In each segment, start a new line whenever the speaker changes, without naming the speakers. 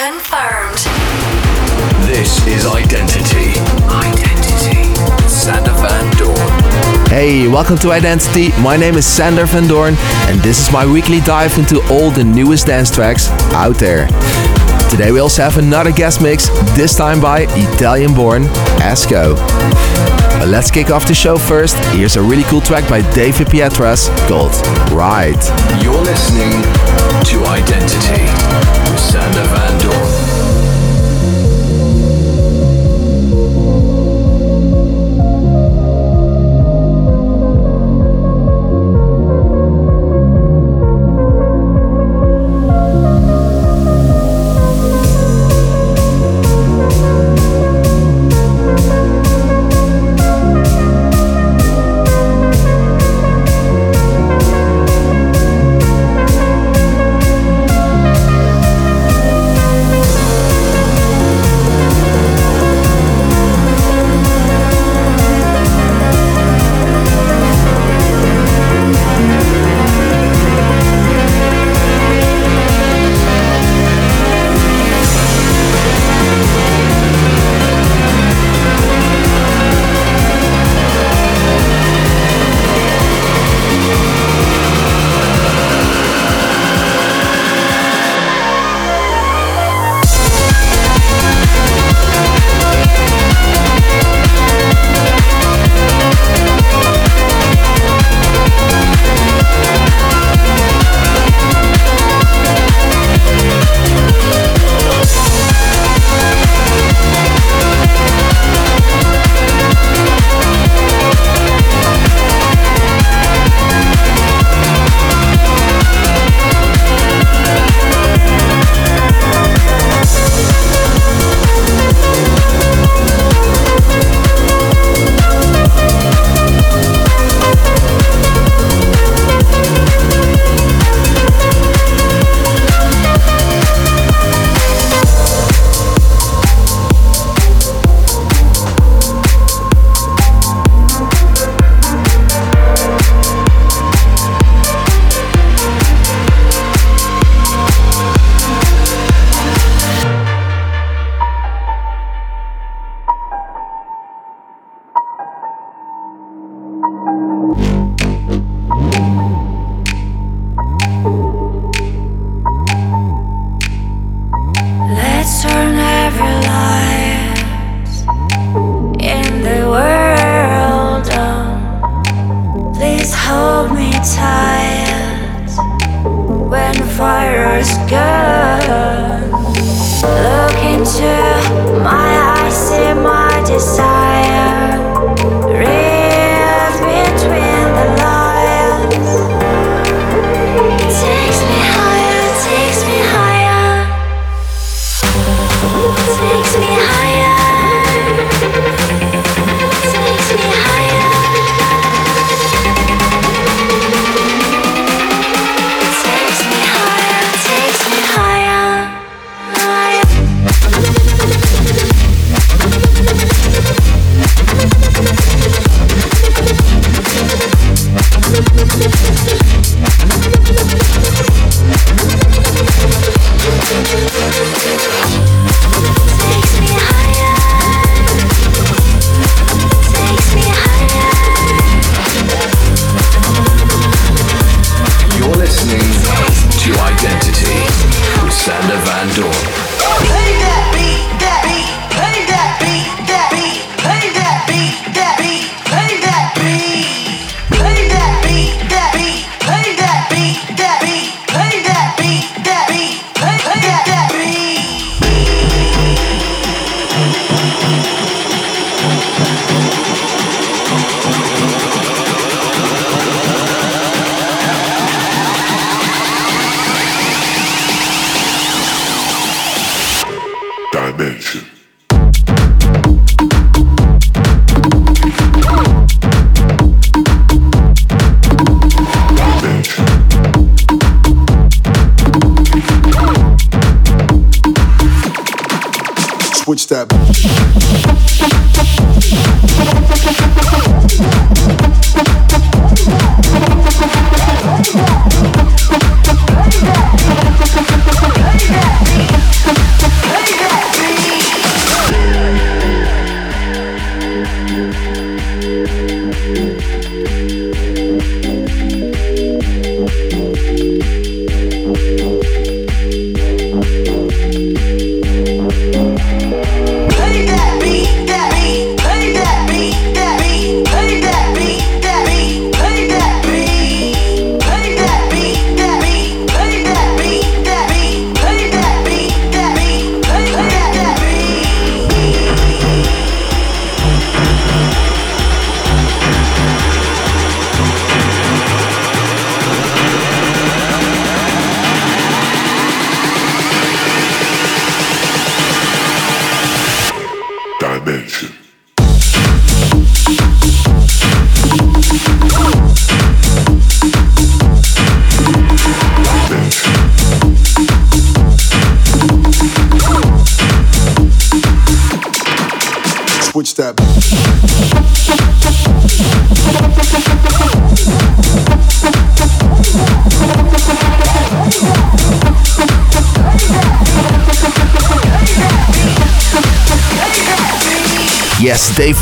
confirmed.
This is Identity. Identity. Sander Van Doorn.
Hey, welcome to Identity. My name is Sander Van Doorn, and this is my weekly dive into all the newest dance tracks out there. Today we also have another guest mix, this time by Italian born ASCO. But let's kick off the show first. Here's a really cool track by David Pietras called Ride.
You're listening to Identity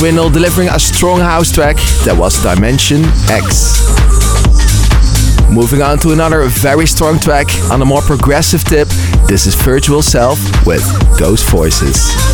Winnel delivering a strong house track that was Dimension X. Moving on to another very strong track on a more progressive tip, this is Virtual Self with Ghost Voices.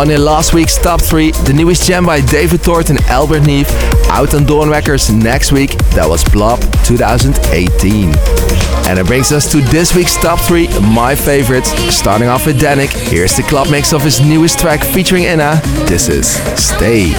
One in last week's top three, the newest gem by David Tort and Albert Neve, out on Doorn Records next week. That was Blob 2018. And it brings us to this week's top three, my favorites. Starting off with Dannic, here's the club mix of his newest track featuring Inna. This is Stay.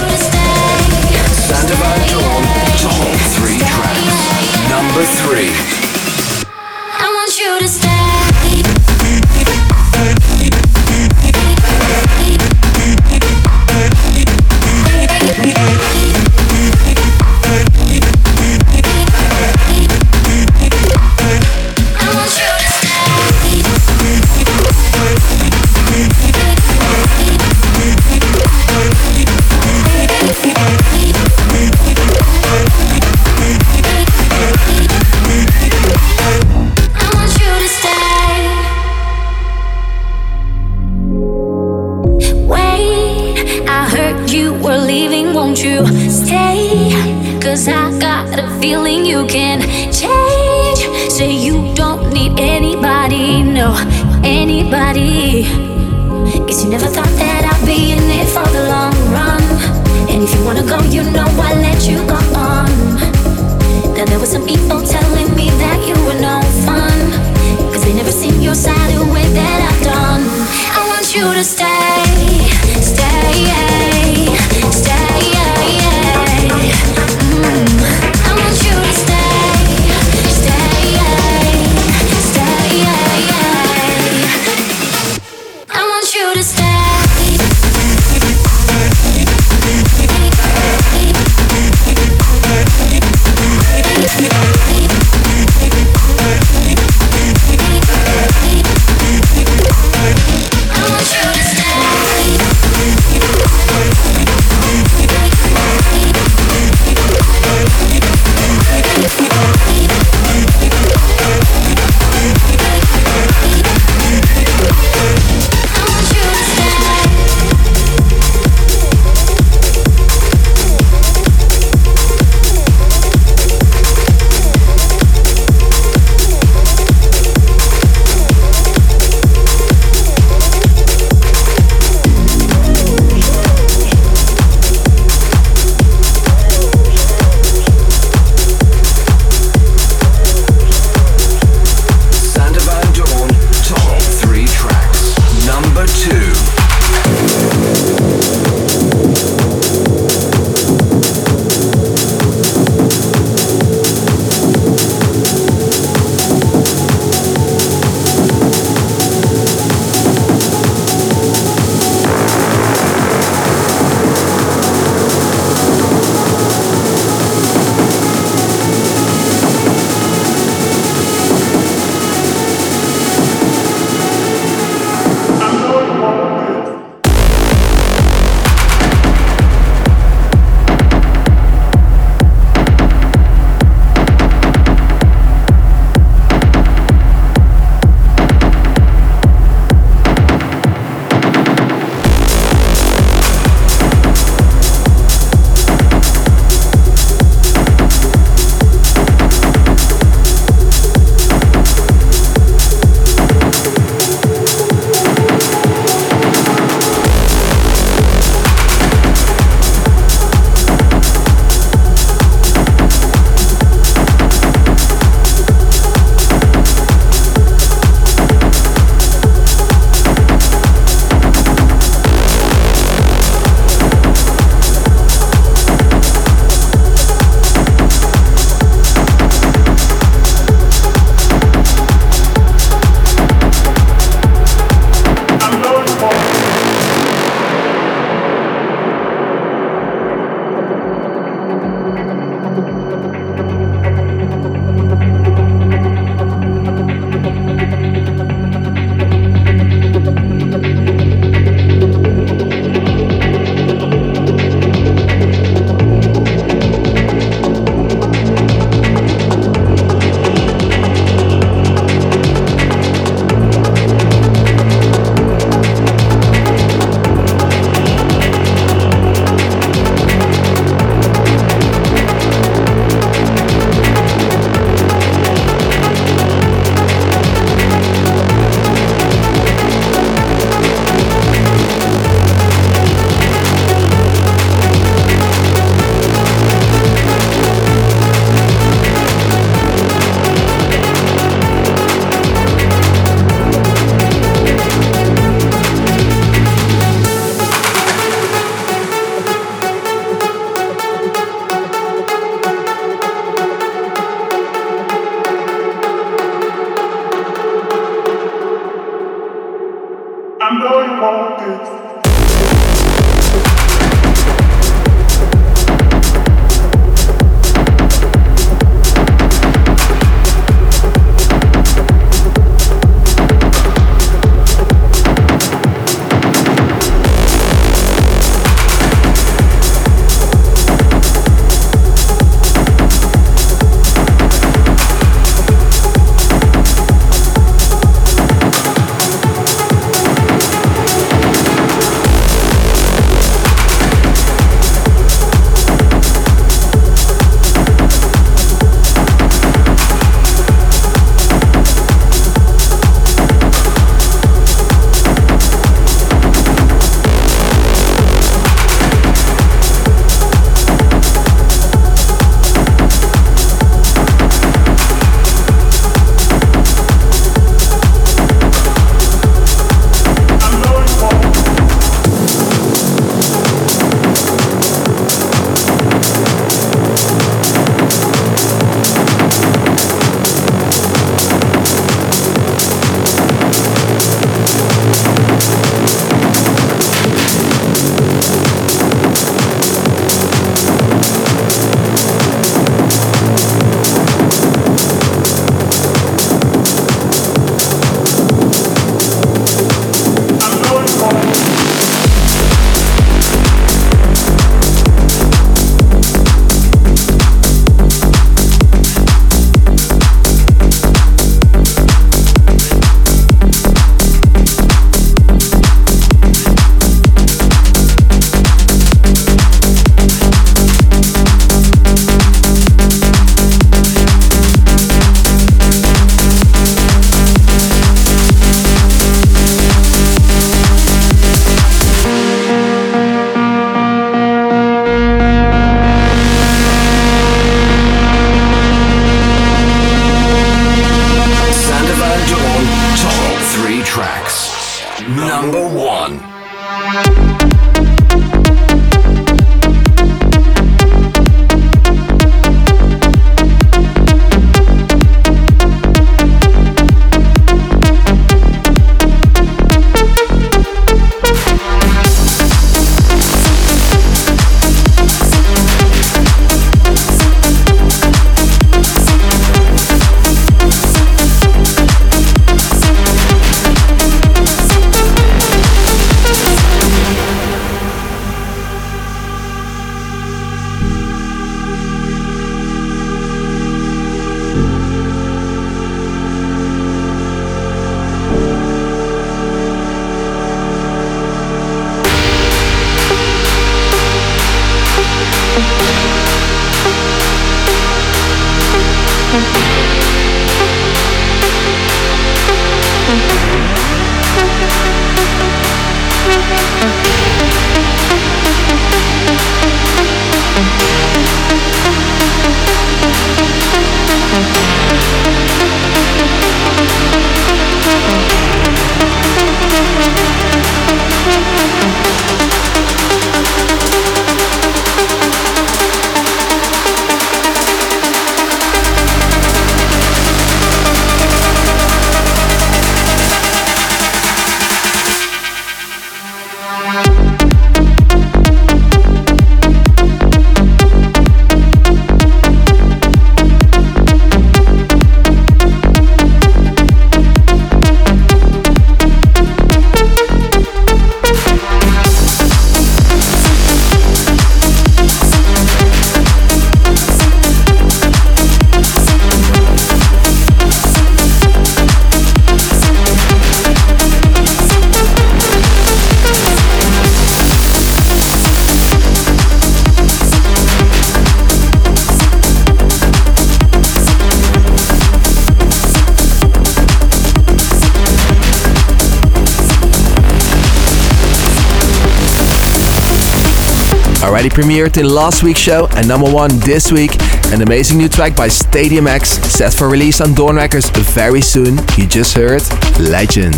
Premiered in last week's show and number one this week. An amazing new track by Stadiumx, set for release on Doorn Records very soon. You just heard Legend.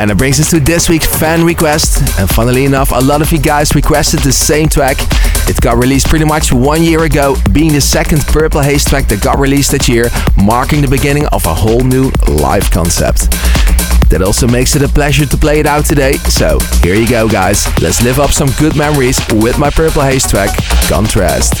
And it brings us to this week's fan request. And funnily enough, a lot of you guys requested the same track. It got released pretty much one year ago, being the second Purple Haze track that got released that year, marking the beginning of a whole new live concept. That also makes it a pleasure to play it out today. So here you go, guys. Let's live up some good memories with my Purple Haze track, Contrast.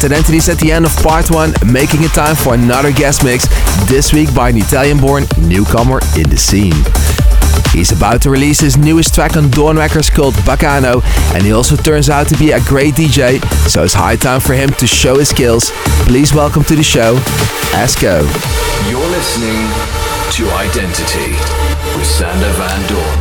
Alright, and Anthony's at the end of part one, making it time for another guest mix, this week by an Italian born newcomer in the scene. He's about to release his newest track on Doorn Records called Baccano, and he also turns out to be a great DJ, so it's high time for him to show his skills. Please welcome to the show, ASCO.
You're listening to Identity with Sander Van Doorn.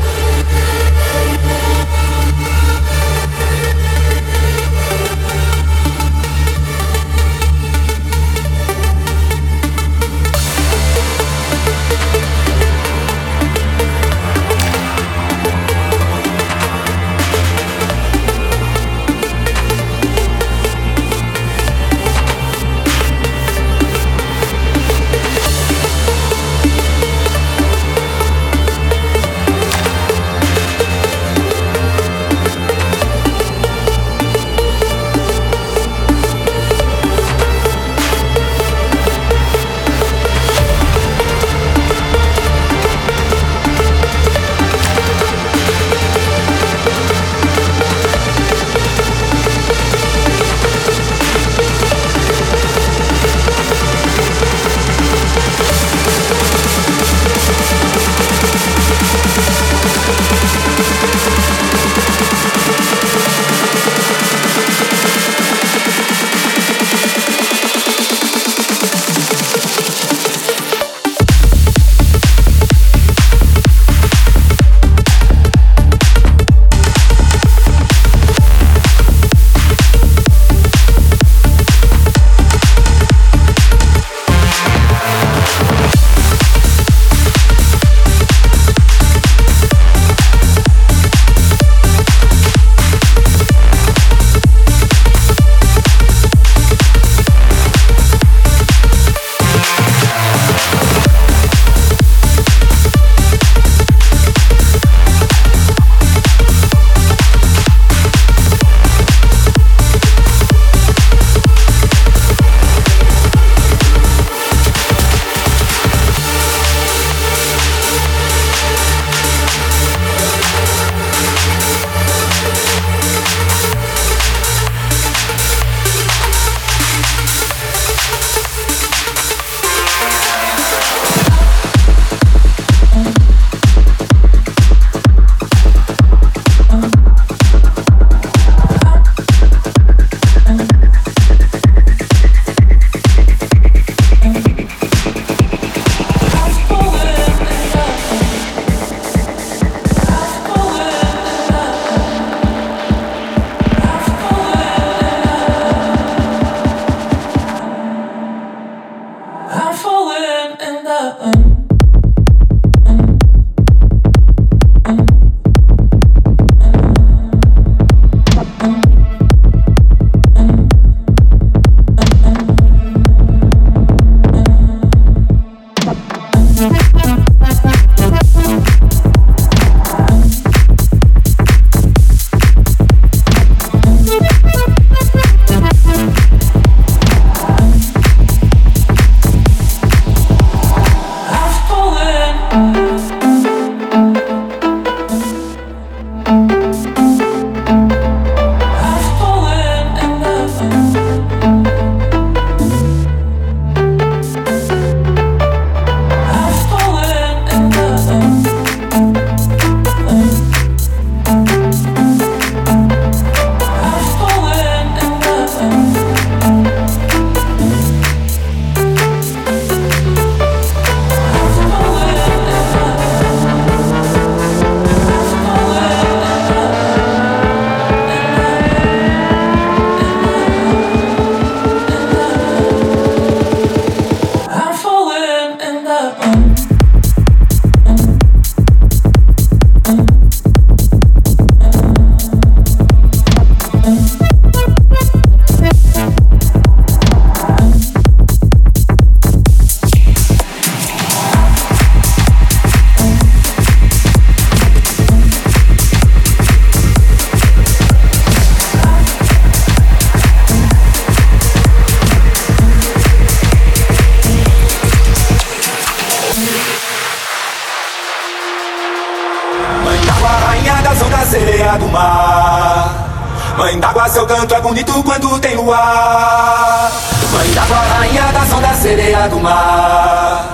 bonito quando tem luar. Mãe d'água, rainha da sonda sereia do mar.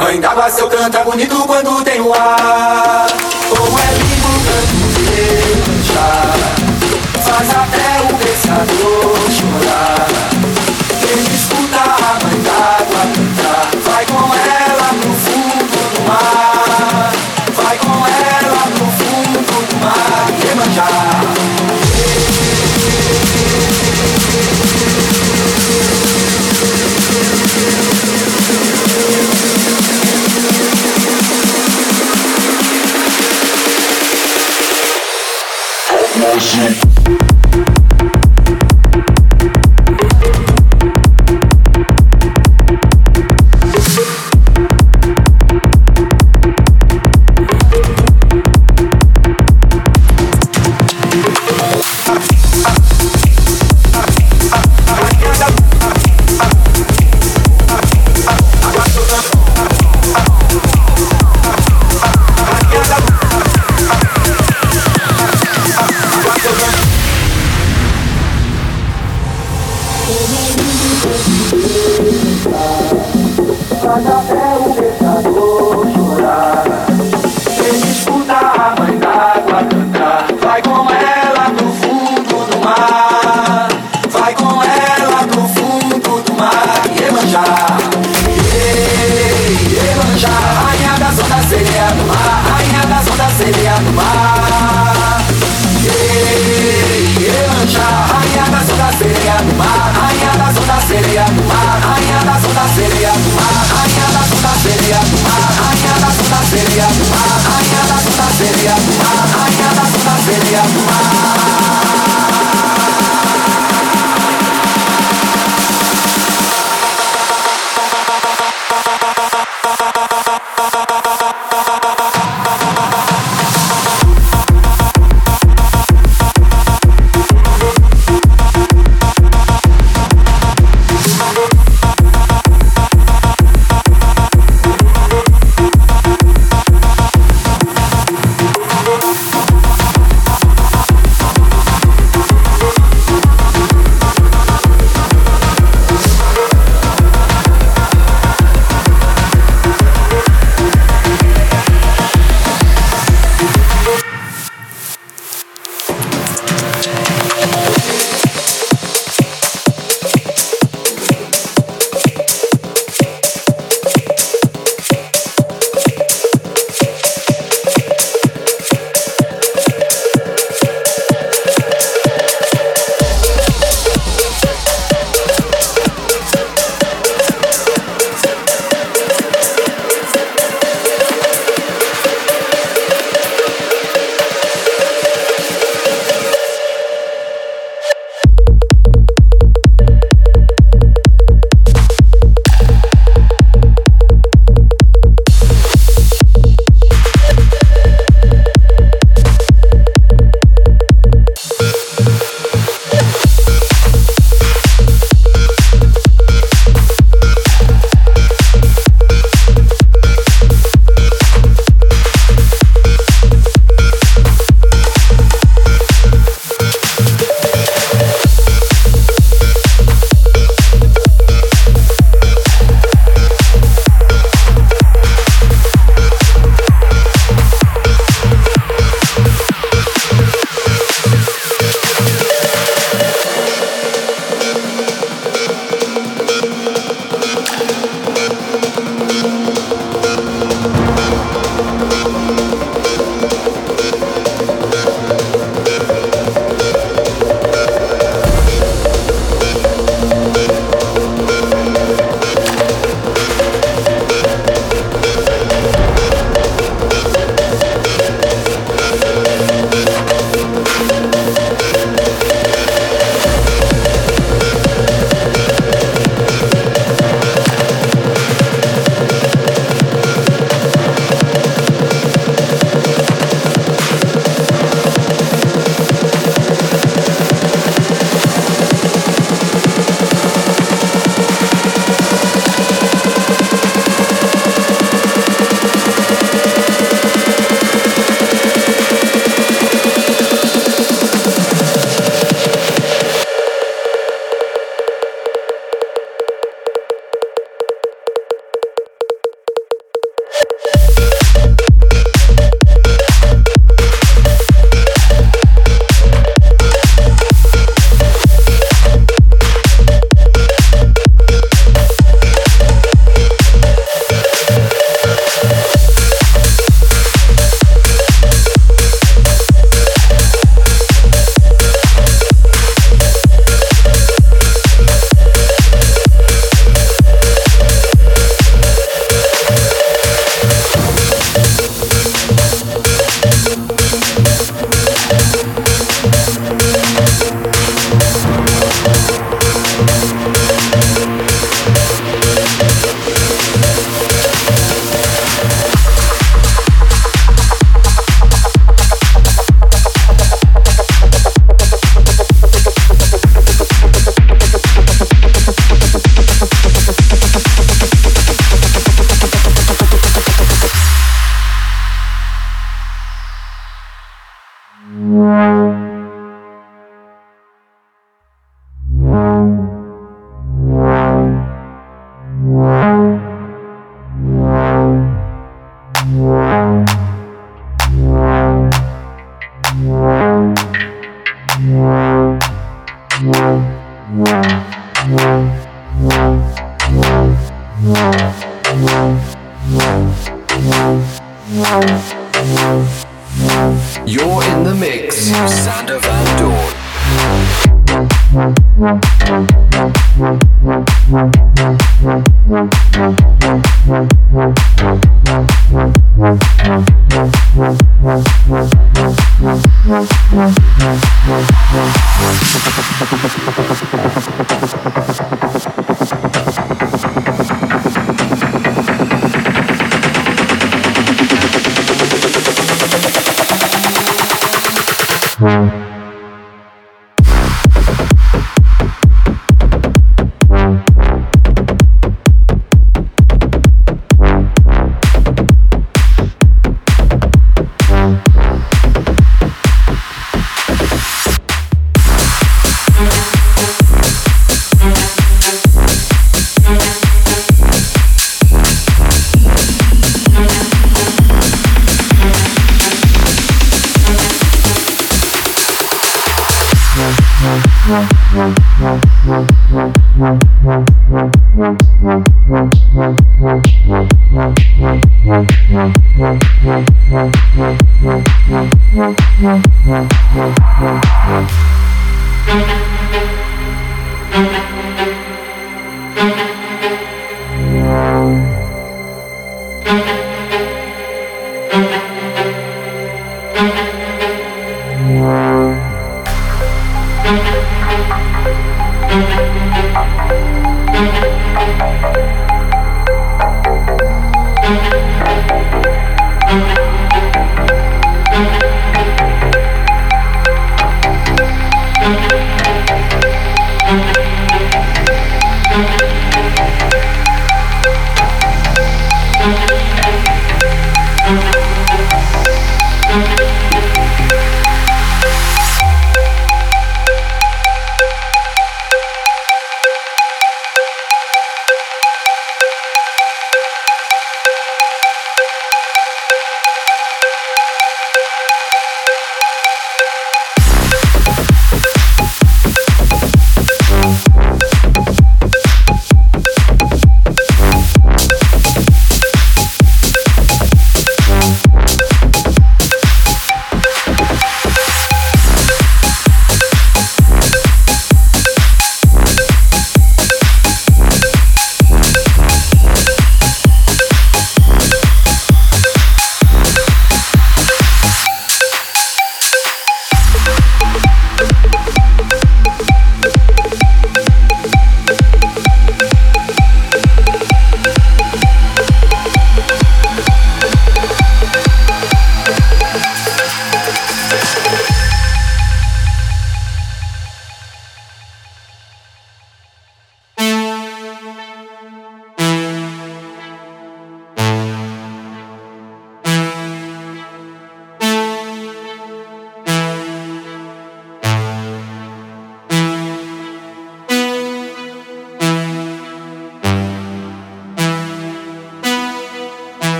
Mãe d'água, seu canto é bonito quando tem luar.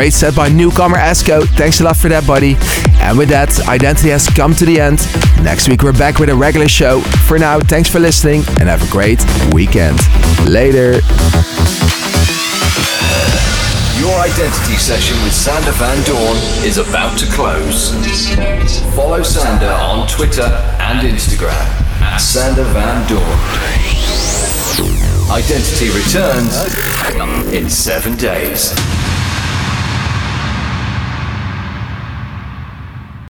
Great set by newcomer ASCO. Thanks a lot for that, buddy. And with that, Identity has come to the end. Next week, we're back with a regular show. For now, thanks for listening and have a great weekend. Later.
Your identity session with Sander Van Doorn is about to close. Follow Sander on Twitter and Instagram at Sander Van Doorn. Identity returns in seven days.